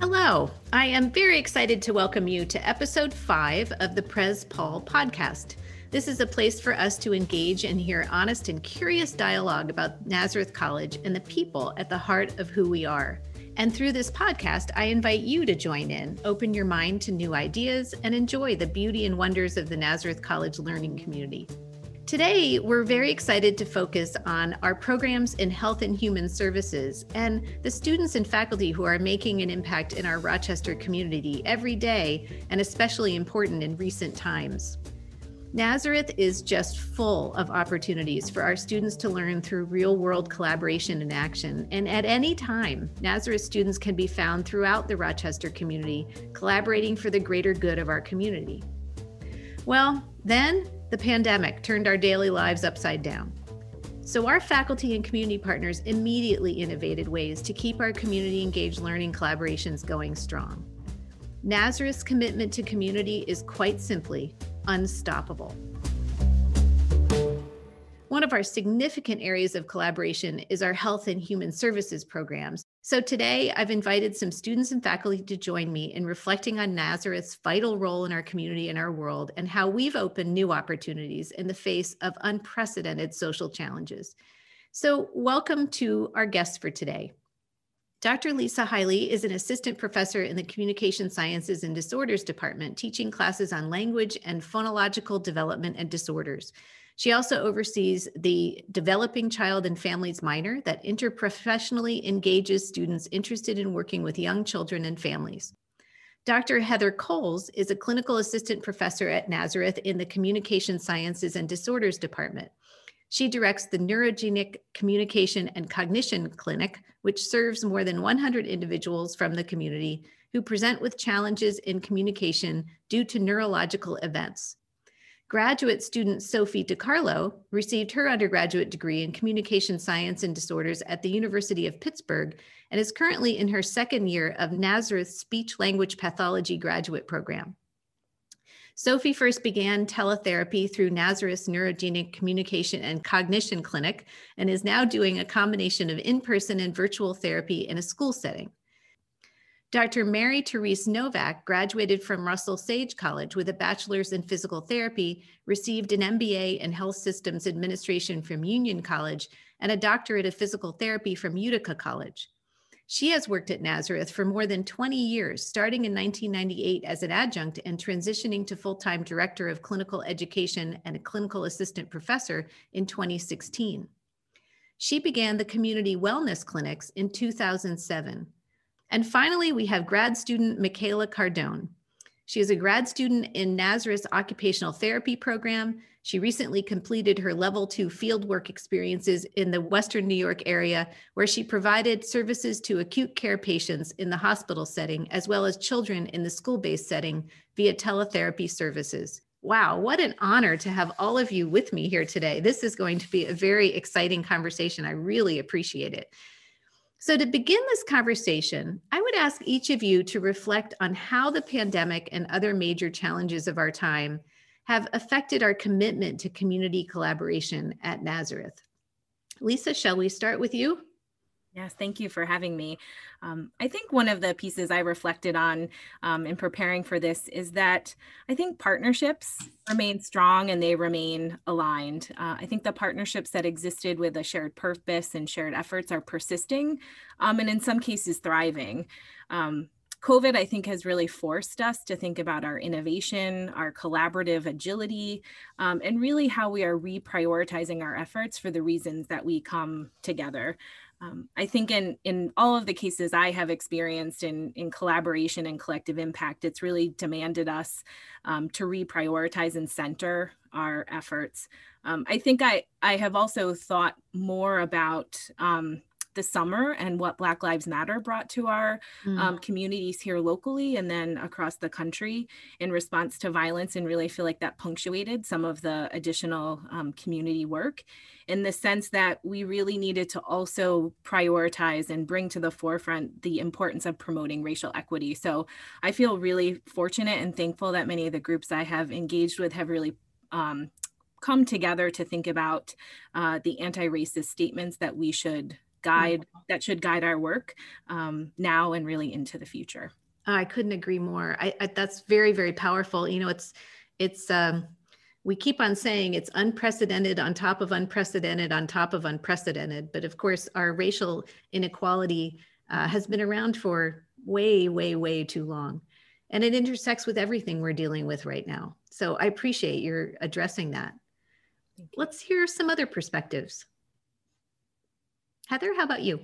Hello, I am very excited to welcome you to episode five of the Pres Paul podcast. This is a place for us to engage and hear honest and curious dialogue about Nazareth College and the people at the heart of who we are. And through this podcast, I invite you to join in, open your mind to new ideas, and enjoy the beauty and wonders of the Nazareth College learning community. Today, we're very excited to focus on our programs in health and human services and the students and faculty who are making an impact in our Rochester community every day and especially important in recent times. Nazareth is just full of opportunities for our students to learn through real world collaboration and action. And at any time, Nazareth students can be found throughout the Rochester community, collaborating for the greater good of our community. Well, then the pandemic turned our daily lives upside down. So, our faculty and community partners immediately innovated ways to keep our community engaged learning collaborations going strong. Nazareth's commitment to community is quite simply unstoppable. One of our significant areas of collaboration is our health and human services programs. So today I've invited some students and faculty to join me in reflecting on Nazareth's vital role in our community and our world and how we've opened new opportunities in the face of unprecedented social challenges. So welcome to our guests for today. Dr. Lisa Hiley is an assistant professor in the Communication Sciences and Disorders Department, teaching classes on language and phonological development and disorders. She also oversees the Developing Child and Families minor that interprofessionally engages students interested in working with young children and families. Dr. Heather Coles is a clinical assistant professor at Nazareth in the Communication Sciences and Disorders Department. She directs the Neurogenic Communication and Cognition Clinic, which serves more than 100 individuals from the community who present with challenges in communication due to neurological events. Graduate student Sophie DiCarlo received her undergraduate degree in communication science and disorders at the University of Pittsburgh and is currently in her second year of Nazareth's speech language pathology graduate program. Sophie first began teletherapy through Nazareth's Neurogenic Communication and Cognition Clinic and is now doing a combination of in person and virtual therapy in a school setting. Dr. Mary Therese Novak graduated from Russell Sage College with a bachelor's in physical therapy, received an MBA in health systems administration from Union College, and a doctorate of physical therapy from Utica College. She has worked at Nazareth for more than 20 years, starting in 1998 as an adjunct and transitioning to full time director of clinical education and a clinical assistant professor in 2016. She began the community wellness clinics in 2007. And finally, we have grad student Michaela Cardone. She is a grad student in Nazareth's occupational therapy program. She recently completed her level two fieldwork experiences in the Western New York area, where she provided services to acute care patients in the hospital setting, as well as children in the school based setting via teletherapy services. Wow, what an honor to have all of you with me here today. This is going to be a very exciting conversation. I really appreciate it. So, to begin this conversation, I would ask each of you to reflect on how the pandemic and other major challenges of our time have affected our commitment to community collaboration at Nazareth. Lisa, shall we start with you? Yes, thank you for having me. Um, I think one of the pieces I reflected on um, in preparing for this is that I think partnerships remain strong and they remain aligned. Uh, I think the partnerships that existed with a shared purpose and shared efforts are persisting um, and in some cases thriving. Um, COVID, I think, has really forced us to think about our innovation, our collaborative agility, um, and really how we are reprioritizing our efforts for the reasons that we come together. Um, I think in in all of the cases I have experienced in in collaboration and collective impact, it's really demanded us um, to reprioritize and center our efforts. Um, I think I I have also thought more about um, summer and what Black Lives Matter brought to our mm. um, communities here locally and then across the country in response to violence, and really feel like that punctuated some of the additional um, community work in the sense that we really needed to also prioritize and bring to the forefront the importance of promoting racial equity. So I feel really fortunate and thankful that many of the groups I have engaged with have really um, come together to think about uh, the anti racist statements that we should guide that should guide our work um, now and really into the future. I couldn't agree more. I, I, that's very, very powerful. You know, it's, it's, um, we keep on saying it's unprecedented on top of unprecedented on top of unprecedented. But of course, our racial inequality uh, has been around for way, way, way too long. And it intersects with everything we're dealing with right now. So I appreciate your addressing that. Let's hear some other perspectives. Heather, how about you?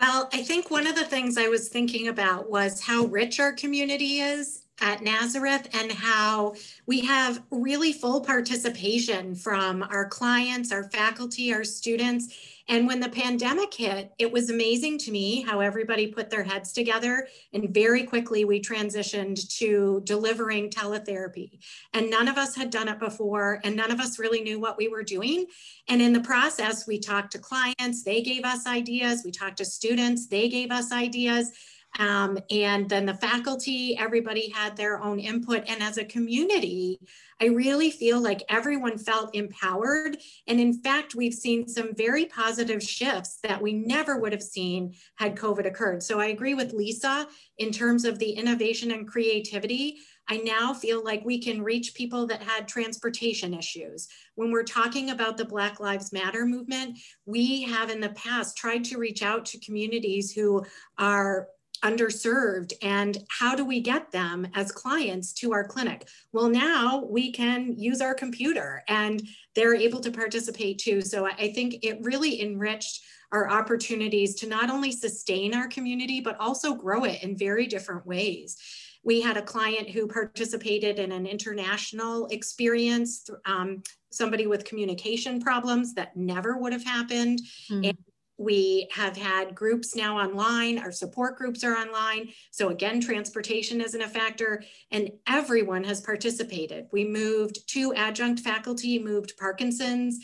Well, I think one of the things I was thinking about was how rich our community is at Nazareth and how we have really full participation from our clients, our faculty, our students. And when the pandemic hit, it was amazing to me how everybody put their heads together and very quickly we transitioned to delivering teletherapy. And none of us had done it before and none of us really knew what we were doing. And in the process, we talked to clients, they gave us ideas, we talked to students, they gave us ideas. Um, and then the faculty, everybody had their own input. And as a community, I really feel like everyone felt empowered. And in fact, we've seen some very positive shifts that we never would have seen had COVID occurred. So I agree with Lisa in terms of the innovation and creativity. I now feel like we can reach people that had transportation issues. When we're talking about the Black Lives Matter movement, we have in the past tried to reach out to communities who are underserved and how do we get them as clients to our clinic? Well now we can use our computer and they're able to participate too. So i think it really enriched our opportunities to not only sustain our community but also grow it in very different ways. We had a client who participated in an international experience um, somebody with communication problems that never would have happened. Mm-hmm. and we have had groups now online, our support groups are online. So, again, transportation isn't a factor, and everyone has participated. We moved two adjunct faculty, moved Parkinson's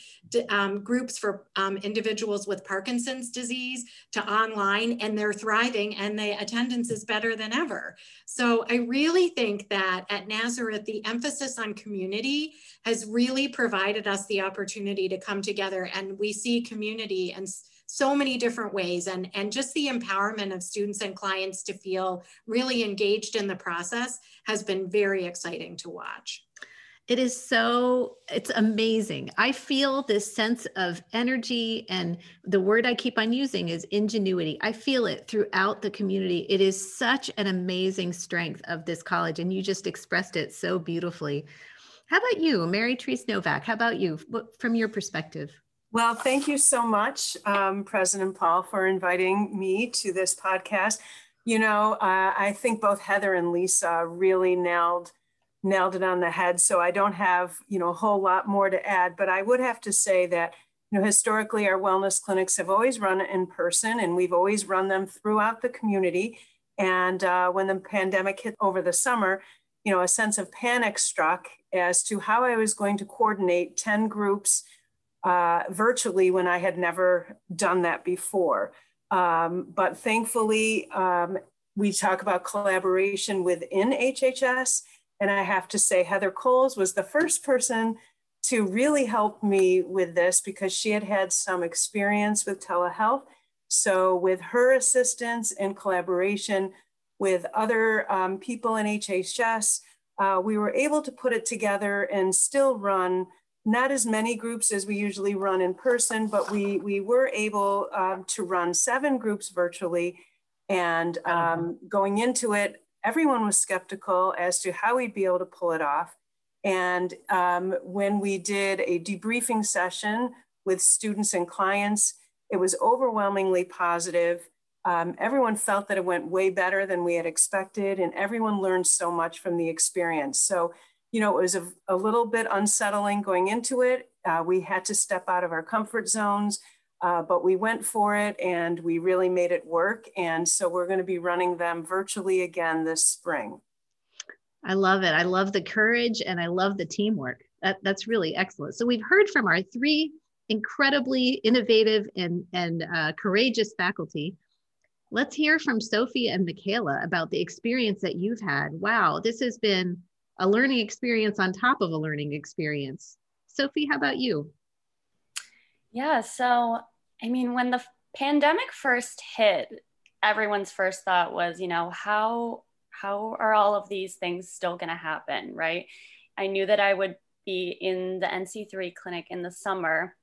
um, groups for um, individuals with Parkinson's disease to online, and they're thriving, and the attendance is better than ever. So, I really think that at Nazareth, the emphasis on community has really provided us the opportunity to come together, and we see community and so many different ways and, and just the empowerment of students and clients to feel really engaged in the process has been very exciting to watch. It is so, it's amazing. I feel this sense of energy, and the word I keep on using is ingenuity. I feel it throughout the community. It is such an amazing strength of this college, and you just expressed it so beautifully. How about you, Mary Therese Novak? How about you, from your perspective? Well, thank you so much, um, President Paul, for inviting me to this podcast. You know, uh, I think both Heather and Lisa really nailed nailed it on the head. So I don't have you know a whole lot more to add, but I would have to say that you know historically our wellness clinics have always run in person, and we've always run them throughout the community. And uh, when the pandemic hit over the summer, you know, a sense of panic struck as to how I was going to coordinate ten groups uh, virtually when I had never done that before. Um, but thankfully, um, we talk about collaboration within HHS. And I have to say, Heather Coles was the first person to really help me with this because she had had some experience with telehealth. So, with her assistance and collaboration with other um, people in HHS, uh, we were able to put it together and still run not as many groups as we usually run in person, but we, we were able um, to run seven groups virtually. And um, going into it, everyone was skeptical as to how we'd be able to pull it off. And um, when we did a debriefing session with students and clients, it was overwhelmingly positive. Um, everyone felt that it went way better than we had expected, and everyone learned so much from the experience. So you know, it was a, a little bit unsettling going into it. Uh, we had to step out of our comfort zones, uh, but we went for it and we really made it work. And so we're going to be running them virtually again this spring. I love it. I love the courage and I love the teamwork. That, that's really excellent. So we've heard from our three incredibly innovative and, and uh, courageous faculty. Let's hear from Sophie and Michaela about the experience that you've had. Wow, this has been a learning experience on top of a learning experience. Sophie, how about you? Yeah, so I mean, when the pandemic first hit, everyone's first thought was, you know, how how are all of these things still going to happen, right? I knew that I would be in the NC3 clinic in the summer,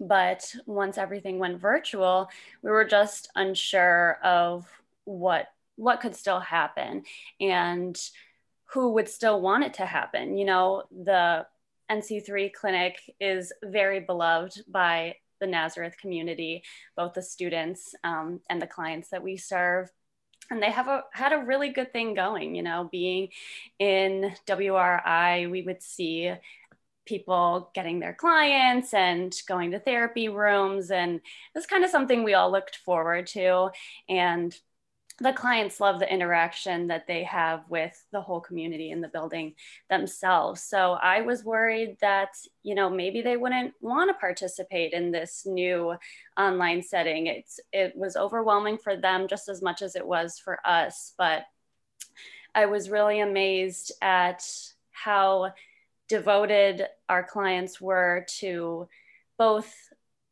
but once everything went virtual, we were just unsure of what what could still happen and who would still want it to happen. You know, the NC3 clinic is very beloved by the Nazareth community, both the students um, and the clients that we serve. And they have a, had a really good thing going, you know, being in WRI, we would see people getting their clients and going to therapy rooms. And it's kind of something we all looked forward to. And the clients love the interaction that they have with the whole community in the building themselves. So I was worried that, you know, maybe they wouldn't want to participate in this new online setting. It's it was overwhelming for them just as much as it was for us, but I was really amazed at how devoted our clients were to both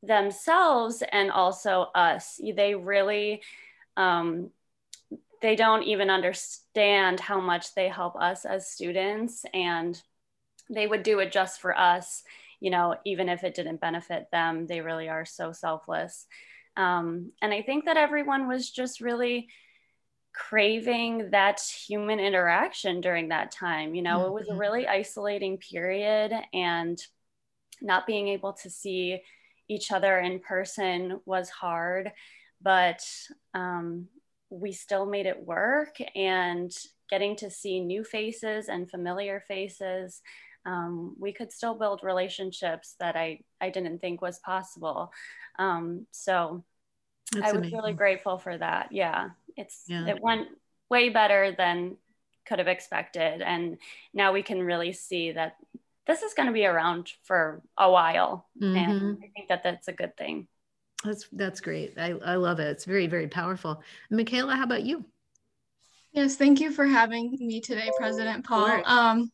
themselves and also us. They really um, they don't even understand how much they help us as students and they would do it just for us you know even if it didn't benefit them they really are so selfless um, and i think that everyone was just really craving that human interaction during that time you know mm-hmm. it was a mm-hmm. really isolating period and not being able to see each other in person was hard but um, we still made it work and getting to see new faces and familiar faces um, we could still build relationships that I, I didn't think was possible. Um, so That's I was amazing. really grateful for that. Yeah, it's yeah. it went way better than could have expected, and now we can really see that this is going to be around for a while, mm-hmm. and I think that that's a good thing. That's that's great. I, I love it. It's very, very powerful. Michaela, how about you? Yes, thank you for having me today, President Paul. Um,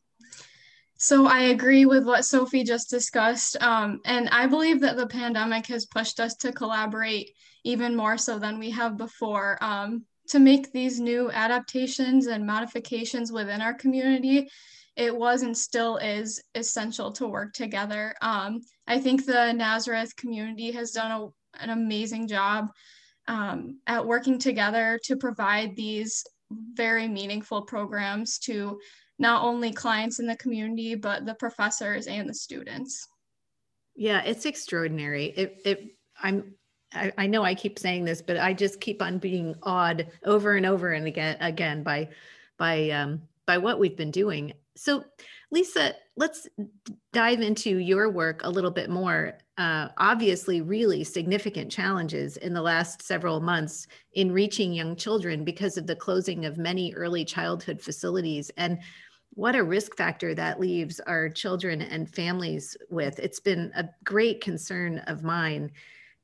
so I agree with what Sophie just discussed. Um, and I believe that the pandemic has pushed us to collaborate even more so than we have before um, to make these new adaptations and modifications within our community. It was and still is essential to work together. Um, I think the Nazareth community has done a an amazing job um, at working together to provide these very meaningful programs to not only clients in the community, but the professors and the students. Yeah, it's extraordinary. It, it I'm I, I, know I keep saying this, but I just keep on being awed over and over and again again by by um, by what we've been doing. So, Lisa, let's dive into your work a little bit more. Uh, obviously, really significant challenges in the last several months in reaching young children because of the closing of many early childhood facilities. And what a risk factor that leaves our children and families with. It's been a great concern of mine.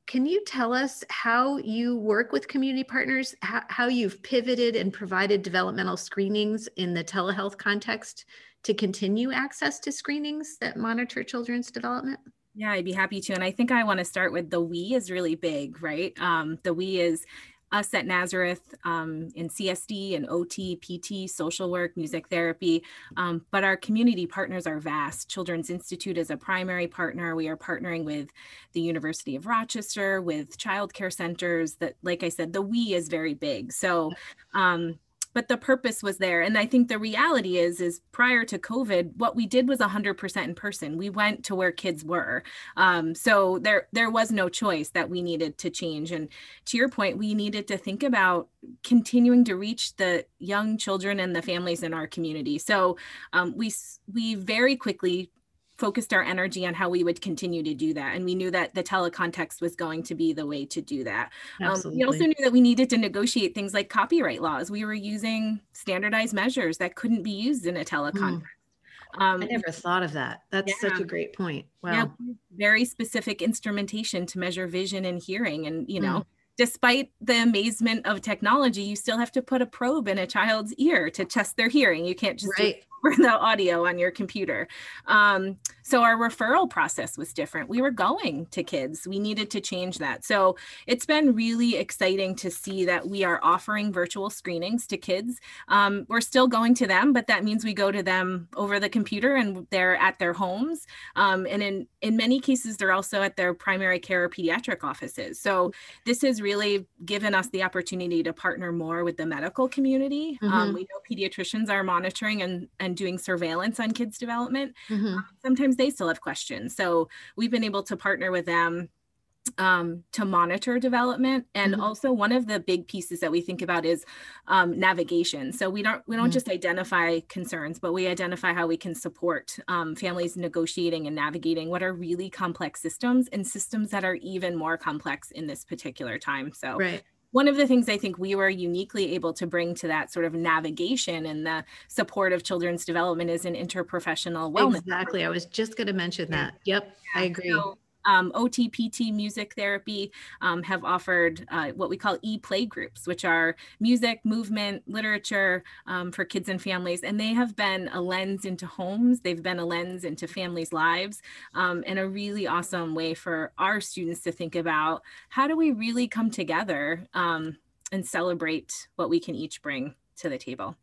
Can you tell us how you work with community partners, how, how you've pivoted and provided developmental screenings in the telehealth context to continue access to screenings that monitor children's development? Yeah, I'd be happy to. And I think I want to start with the we is really big, right? Um, the we is us at Nazareth um, in CSD and OT, PT, social work, music therapy. Um, but our community partners are vast. Children's Institute is a primary partner. We are partnering with the University of Rochester, with childcare centers. That, like I said, the we is very big. So um, but the purpose was there. And i think the reality is is prior to covid what we did was 100% in person. We went to where kids were. Um, so there there was no choice that we needed to change. And to your point we needed to think about continuing to reach the young children and the families in our community. So um, we we very quickly focused our energy on how we would continue to do that. And we knew that the telecontext was going to be the way to do that. Um, we also knew that we needed to negotiate things like copyright laws. We were using standardized measures that couldn't be used in a telecontext. Mm. Um, I never thought of that. That's yeah. such a great point. Wow. Yeah, very specific instrumentation to measure vision and hearing. And, you know, mm. despite the amazement of technology, you still have to put a probe in a child's ear to test their hearing. You can't just right over the audio on your computer. Um, so our referral process was different. We were going to kids. We needed to change that. So it's been really exciting to see that we are offering virtual screenings to kids. Um, we're still going to them, but that means we go to them over the computer and they're at their homes. Um, and in, in many cases, they're also at their primary care or pediatric offices. So this has really given us the opportunity to partner more with the medical community. Um, mm-hmm. we know pediatricians are monitoring and, and doing surveillance on kids' development. Mm-hmm. Um, sometimes they still have questions. So we've been able to partner with them um, to monitor development and mm-hmm. also one of the big pieces that we think about is um, navigation so we don't we don't mm-hmm. just identify concerns but we identify how we can support um, families negotiating and navigating what are really complex systems and systems that are even more complex in this particular time so right one of the things I think we were uniquely able to bring to that sort of navigation and the support of children's development is an interprofessional wellness. Exactly. I was just going to mention that. Yep, yeah. I agree. So um, OTPT Music Therapy um, have offered uh, what we call e-play groups, which are music, movement, literature um, for kids and families. And they have been a lens into homes. They've been a lens into families' lives um, and a really awesome way for our students to think about how do we really come together um, and celebrate what we can each bring to the table.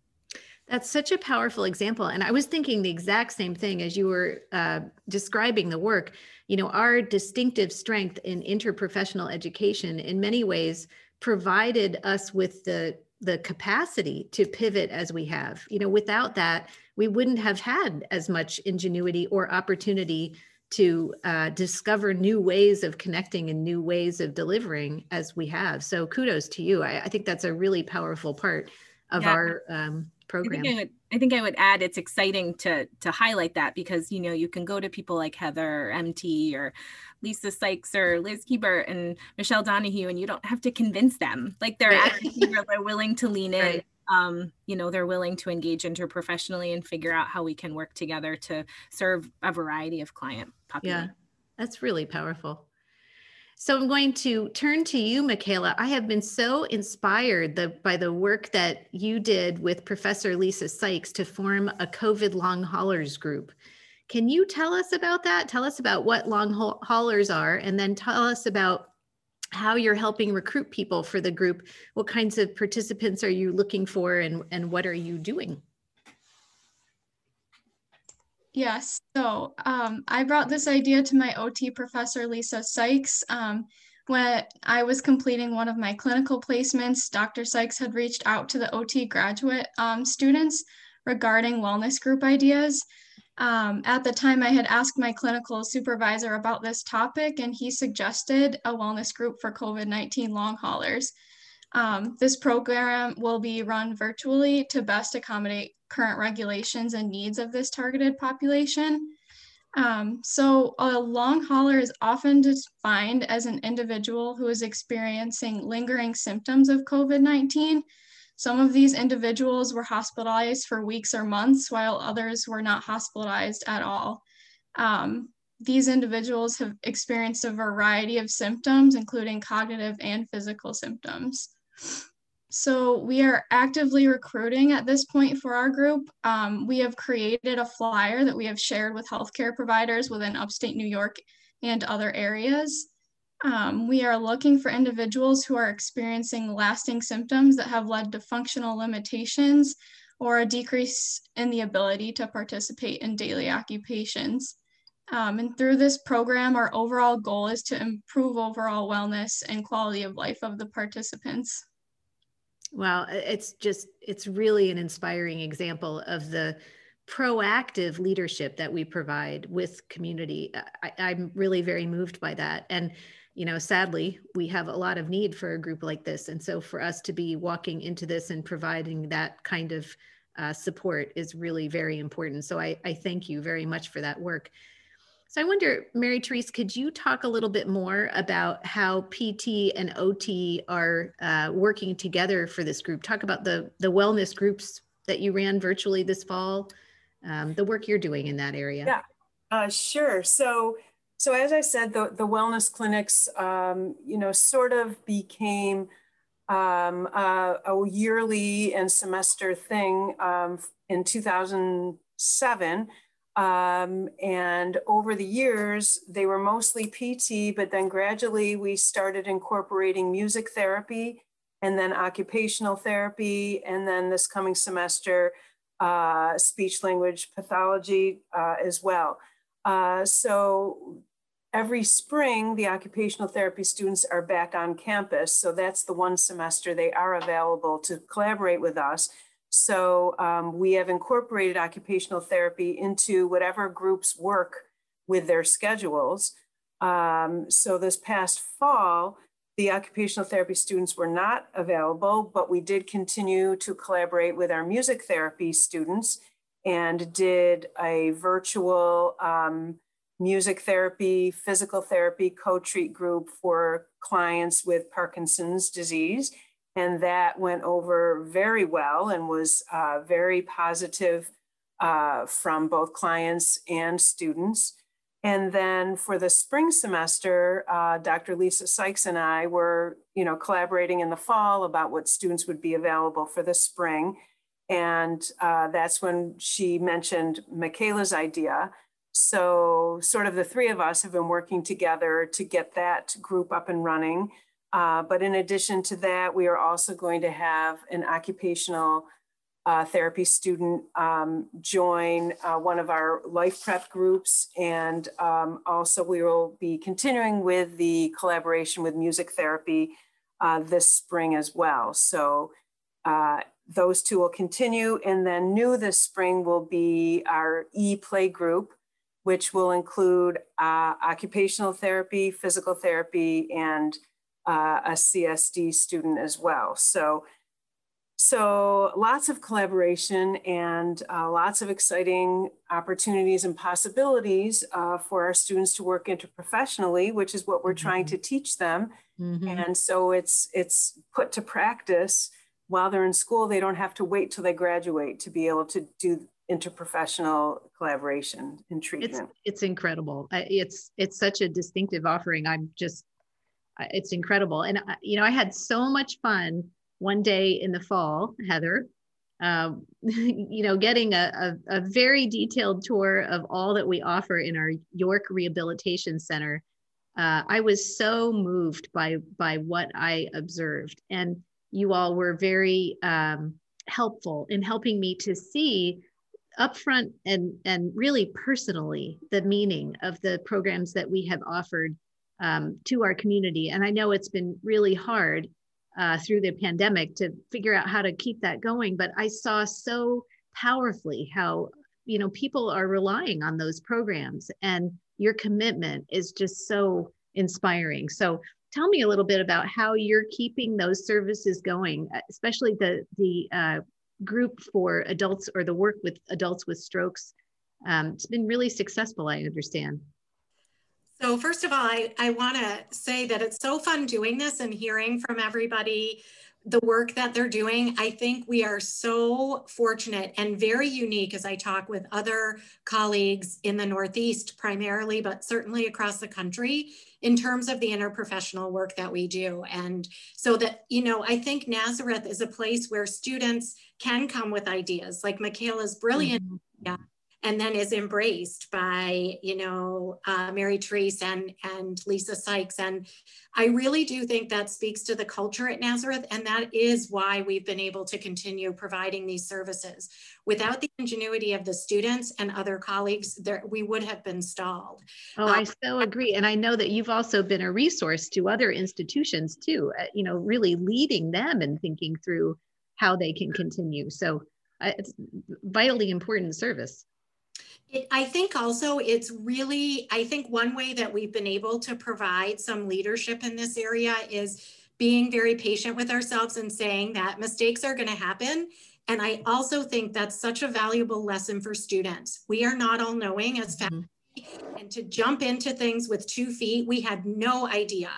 That's such a powerful example. And I was thinking the exact same thing as you were uh, describing the work. You know, our distinctive strength in interprofessional education in many ways provided us with the the capacity to pivot as we have. You know, without that, we wouldn't have had as much ingenuity or opportunity to uh, discover new ways of connecting and new ways of delivering as we have. So kudos to you. I, I think that's a really powerful part of yeah. our um, program. I think I, would, I think I would add it's exciting to to highlight that because you know you can go to people like Heather MT or Lisa Sykes or Liz Keebert and Michelle Donahue and you don't have to convince them. Like they're right. they're willing to lean in. Right. Um, you know, they're willing to engage interprofessionally and figure out how we can work together to serve a variety of client populations. Yeah, that's really powerful. So I'm going to turn to you, Michaela. I have been so inspired the, by the work that you did with Professor Lisa Sykes to form a COVID long haulers group. Can you tell us about that? Tell us about what long haulers are, and then tell us about how you're helping recruit people for the group. What kinds of participants are you looking for, and, and what are you doing? Yes. So um, I brought this idea to my OT professor, Lisa Sykes. Um, when I was completing one of my clinical placements, Dr. Sykes had reached out to the OT graduate um, students regarding wellness group ideas. Um, at the time, I had asked my clinical supervisor about this topic, and he suggested a wellness group for COVID 19 long haulers. Um, this program will be run virtually to best accommodate current regulations and needs of this targeted population. Um, so a long hauler is often defined as an individual who is experiencing lingering symptoms of COVID-19. Some of these individuals were hospitalized for weeks or months, while others were not hospitalized at all. Um, these individuals have experienced a variety of symptoms, including cognitive and physical symptoms. So we are actively recruiting at this point for our group. Um, we have created a flyer that we have shared with healthcare providers within upstate New York and other areas. Um, we are looking for individuals who are experiencing lasting symptoms that have led to functional limitations or a decrease in the ability to participate in daily occupations. Um, and through this program, our overall goal is to improve overall wellness and quality of life of the participants. Wow, it's just, it's really an inspiring example of the proactive leadership that we provide with community. I, I'm really very moved by that. And, you know, sadly, we have a lot of need for a group like this. And so for us to be walking into this and providing that kind of uh, support is really very important. So I, I thank you very much for that work. So I wonder, Mary Therese, could you talk a little bit more about how PT and OT are uh, working together for this group? Talk about the, the wellness groups that you ran virtually this fall, um, the work you're doing in that area. Yeah, uh, sure. So, so as I said, the, the wellness clinics, um, you know, sort of became um, uh, a yearly and semester thing um, in 2000 seven. Um, and over the years, they were mostly PT, but then gradually we started incorporating music therapy and then occupational therapy. And then this coming semester, uh, speech language pathology uh, as well. Uh, so every spring, the occupational therapy students are back on campus. So that's the one semester they are available to collaborate with us. So um, we have incorporated occupational therapy into whatever groups work with their schedules. Um, so this past fall, the occupational therapy students were not available, but we did continue to collaborate with our music therapy students and did a virtual um, music therapy, physical therapy co-treat group for clients with Parkinson's disease. And that went over very well and was uh, very positive uh, from both clients and students. And then for the spring semester, uh, Dr. Lisa Sykes and I were, you know, collaborating in the fall about what students would be available for the spring. And uh, that's when she mentioned Michaela's idea. So sort of the three of us have been working together to get that group up and running. Uh, but in addition to that, we are also going to have an occupational uh, therapy student um, join uh, one of our life prep groups. And um, also we will be continuing with the collaboration with music therapy uh, this spring as well. So uh, those two will continue. And then new this spring will be our e-play group, which will include uh, occupational therapy, physical therapy, and uh, a CSD student as well. So so lots of collaboration and uh, lots of exciting opportunities and possibilities uh, for our students to work interprofessionally, which is what we're mm-hmm. trying to teach them. Mm-hmm. And so it's it's put to practice while they're in school. They don't have to wait till they graduate to be able to do interprofessional collaboration and treatment. It's, it's incredible. It's it's such a distinctive offering. I'm just it's incredible. And you know, I had so much fun one day in the fall, Heather, um, you know, getting a, a, a, very detailed tour of all that we offer in our York Rehabilitation Center. Uh, I was so moved by by what I observed, and you all were very um, helpful in helping me to see upfront and and really personally the meaning of the programs that we have offered um, to our community. And I know it's been really hard uh, through the pandemic to figure out how to keep that going. But I saw so powerfully how you know people are relying on those programs, and your commitment is just so inspiring. So tell me a little bit about how you're keeping those services going, especially the the uh, group for adults or the work with adults with strokes. Um, it's been really successful, I understand. So first of all, I, I want to say that it's so fun doing this and hearing from everybody the work that they're doing. I think we are so fortunate and very unique as I talk with other colleagues in the Northeast primarily, but certainly across the country in terms of the interprofessional work that we do. And so that, you know, I think Nazareth is a place where students can come with ideas like Michaela's brilliant. Mm-hmm. Yeah and then is embraced by you know uh, Mary Therese and and Lisa Sykes. And I really do think that speaks to the culture at Nazareth and that is why we've been able to continue providing these services. Without the ingenuity of the students and other colleagues there we would have been stalled. Oh um, I so agree. And I know that you've also been a resource to other institutions too uh, you know really leading them and thinking through how they can continue. So uh, it's vitally important service it, I think also it's really, I think one way that we've been able to provide some leadership in this area is being very patient with ourselves and saying that mistakes are going to happen. And I also think that's such a valuable lesson for students. We are not all knowing as mm-hmm. faculty, and to jump into things with two feet, we had no idea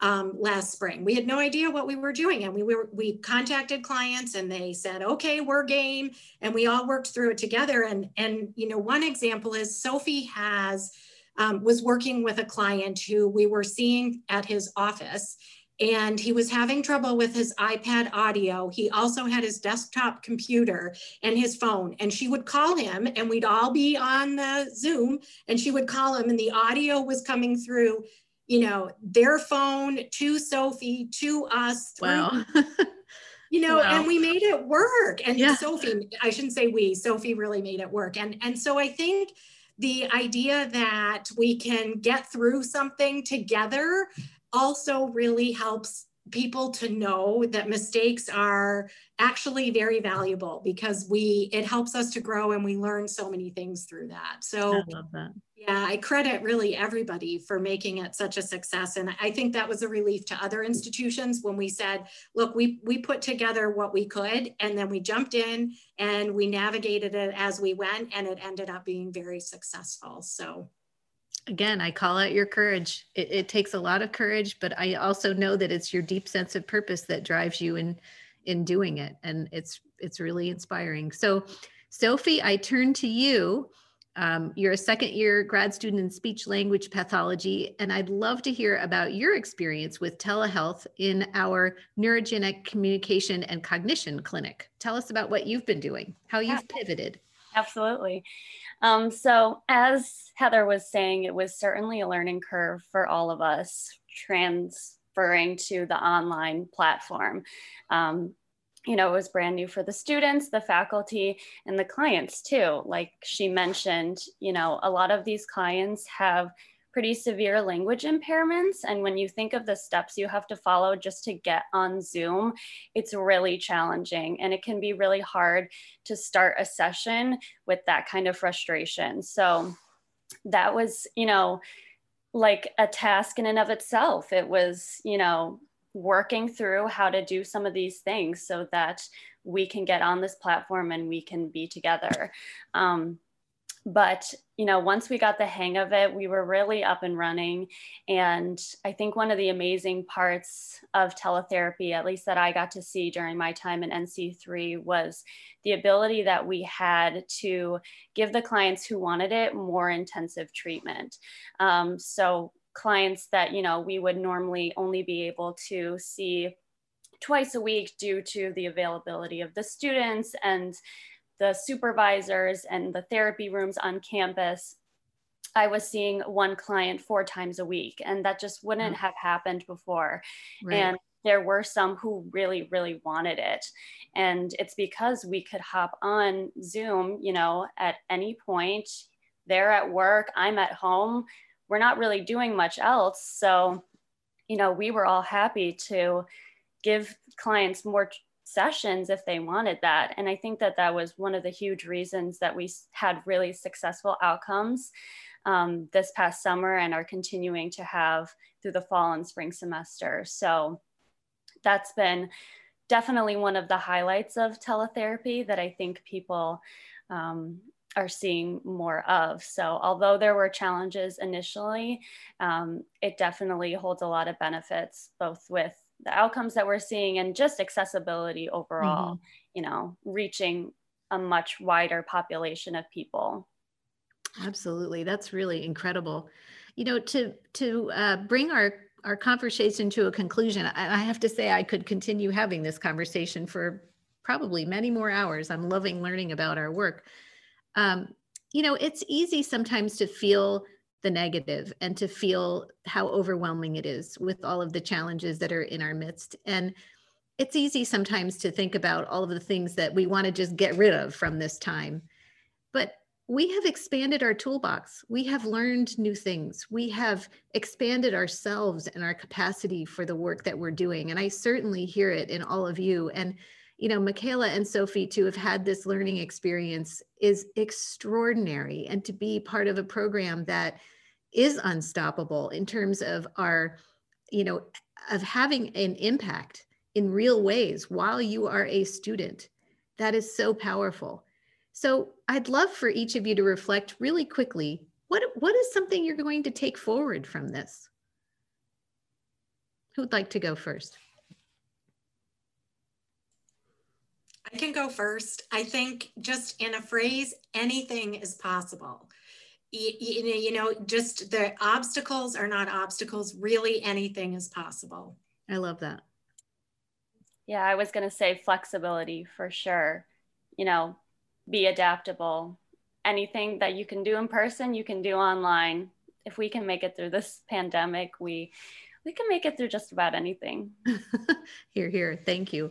um, last spring. We had no idea what we were doing, and we were we contacted clients, and they said, "Okay, we're game," and we all worked through it together. And and you know, one example is Sophie has um, was working with a client who we were seeing at his office, and he was having trouble with his iPad audio. He also had his desktop computer and his phone. And she would call him, and we'd all be on the Zoom, and she would call him, and the audio was coming through, you know, their phone to Sophie, to us. Wow. you know, wow. and we made it work. And yeah. Sophie, I shouldn't say we, Sophie really made it work. And, and so I think the idea that we can get through something together also really helps people to know that mistakes are actually very valuable because we it helps us to grow and we learn so many things through that so I love that. Yeah i credit really everybody for making it such a success and i think that was a relief to other institutions when we said look we we put together what we could and then we jumped in and we navigated it as we went and it ended up being very successful so again, I call out your courage. It, it, takes a lot of courage, but I also know that it's your deep sense of purpose that drives you in in doing it, and it's it's really inspiring. So, Sophie, I turn to you. Um, you're a second year grad student in speech language pathology, and I'd love to hear about your experience with telehealth in our neurogenic communication and cognition clinic. Tell us about what you've been doing, how you've pivoted. Absolutely. Um, so, as Heather was saying, it was certainly a learning curve for all of us transferring to the online platform. Um, you know, it was brand new for the students, the faculty, and the clients too. Like she mentioned, you know, a lot of these clients have pretty severe language impairments. And when you think of the steps you have to follow just to get on Zoom, it's really challenging. And it can be really hard to start a session with that kind of frustration. So that was, you know, like a task in and of itself. It was, you know, working through how to do some of these things so that we can get on this platform and we can be together. Um, but you know once we got the hang of it we were really up and running and i think one of the amazing parts of teletherapy at least that i got to see during my time in nc3 was the ability that we had to give the clients who wanted it more intensive treatment um, so clients that you know we would normally only be able to see twice a week due to the availability of the students and the supervisors and the therapy rooms on campus, I was seeing one client four times a week, and that just wouldn't mm. have happened before. Right. And there were some who really, really wanted it. And it's because we could hop on Zoom, you know, at any point. They're at work, I'm at home. We're not really doing much else. So, you know, we were all happy to give clients more sessions if they wanted that. And I think that that was one of the huge reasons that we had really successful outcomes um, this past summer and are continuing to have through the fall and spring semester. So that's been definitely one of the highlights of teletherapy that I think people um, are seeing more of. So, although there were challenges initially, um, it definitely holds a lot of benefits, both with the outcomes that we're seeing and just accessibility overall, mm-hmm. you know, reaching a much wider population of people. Absolutely. That's really incredible. You know, to to uh, bring our our conversation to a conclusion, I, I have to say I could continue having this conversation for probably many more hours. I'm loving learning about our work. Um, you know, it's easy sometimes to feel the negative and to feel how overwhelming it is with all of the challenges that are in our midst. And it's easy sometimes to think about all of the things that we want to just get rid of from this time. But we have expanded our toolbox. We have learned new things. We have expanded ourselves and our capacity for the work that we're doing. And I certainly hear it in all of you. And you know, Michaela and Sophie to have had this learning experience is extraordinary. And to be part of a program that is unstoppable in terms of our, you know, of having an impact in real ways while you are a student. That is so powerful. So I'd love for each of you to reflect really quickly. What, what is something you're going to take forward from this? Who'd like to go first? I can go first. I think just in a phrase, anything is possible. You, you, you know, just the obstacles are not obstacles. Really, anything is possible. I love that. Yeah, I was going to say flexibility for sure. You know, be adaptable. Anything that you can do in person, you can do online. If we can make it through this pandemic, we we can make it through just about anything. here, here. Thank you.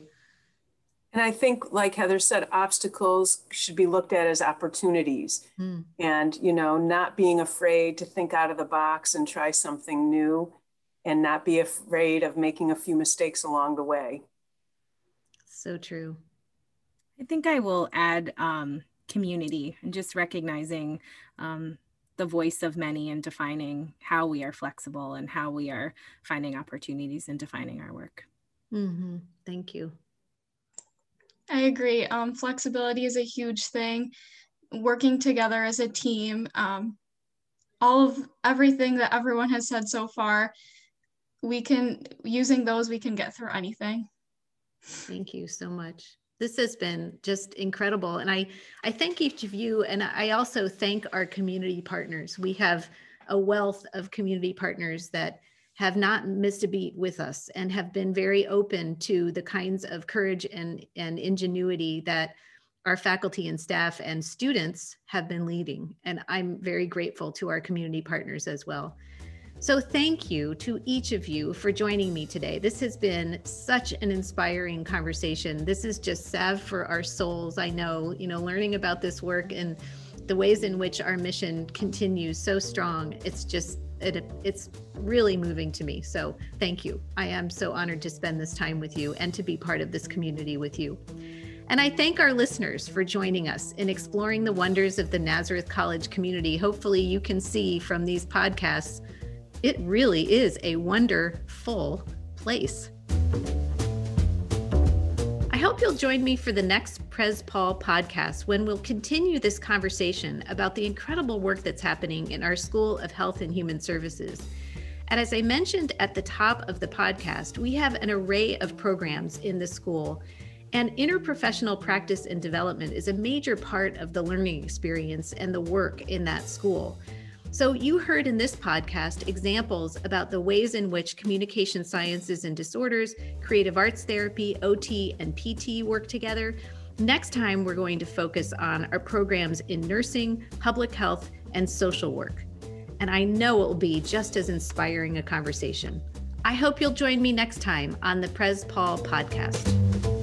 And I think, like Heather said, obstacles should be looked at as opportunities. Mm. And, you know, not being afraid to think out of the box and try something new and not be afraid of making a few mistakes along the way. So true. I think I will add um, community and just recognizing um, the voice of many and defining how we are flexible and how we are finding opportunities and defining our work. Mm-hmm. Thank you. I agree. Um, flexibility is a huge thing. Working together as a team, um, all of everything that everyone has said so far, we can, using those, we can get through anything. Thank you so much. This has been just incredible. And I, I thank each of you. And I also thank our community partners. We have a wealth of community partners that have not missed a beat with us and have been very open to the kinds of courage and, and ingenuity that our faculty and staff and students have been leading. And I'm very grateful to our community partners as well. So, thank you to each of you for joining me today. This has been such an inspiring conversation. This is just salve for our souls. I know, you know, learning about this work and the ways in which our mission continues so strong. It's just it, it's really moving to me. So thank you. I am so honored to spend this time with you and to be part of this community with you. And I thank our listeners for joining us in exploring the wonders of the Nazareth College community. Hopefully, you can see from these podcasts, it really is a wonderful place hope you'll join me for the next Pres Paul podcast when we'll continue this conversation about the incredible work that's happening in our School of Health and Human Services. And as I mentioned at the top of the podcast, we have an array of programs in the school. And interprofessional practice and development is a major part of the learning experience and the work in that school. So, you heard in this podcast examples about the ways in which communication sciences and disorders, creative arts therapy, OT, and PT work together. Next time, we're going to focus on our programs in nursing, public health, and social work. And I know it will be just as inspiring a conversation. I hope you'll join me next time on the Pres Paul podcast.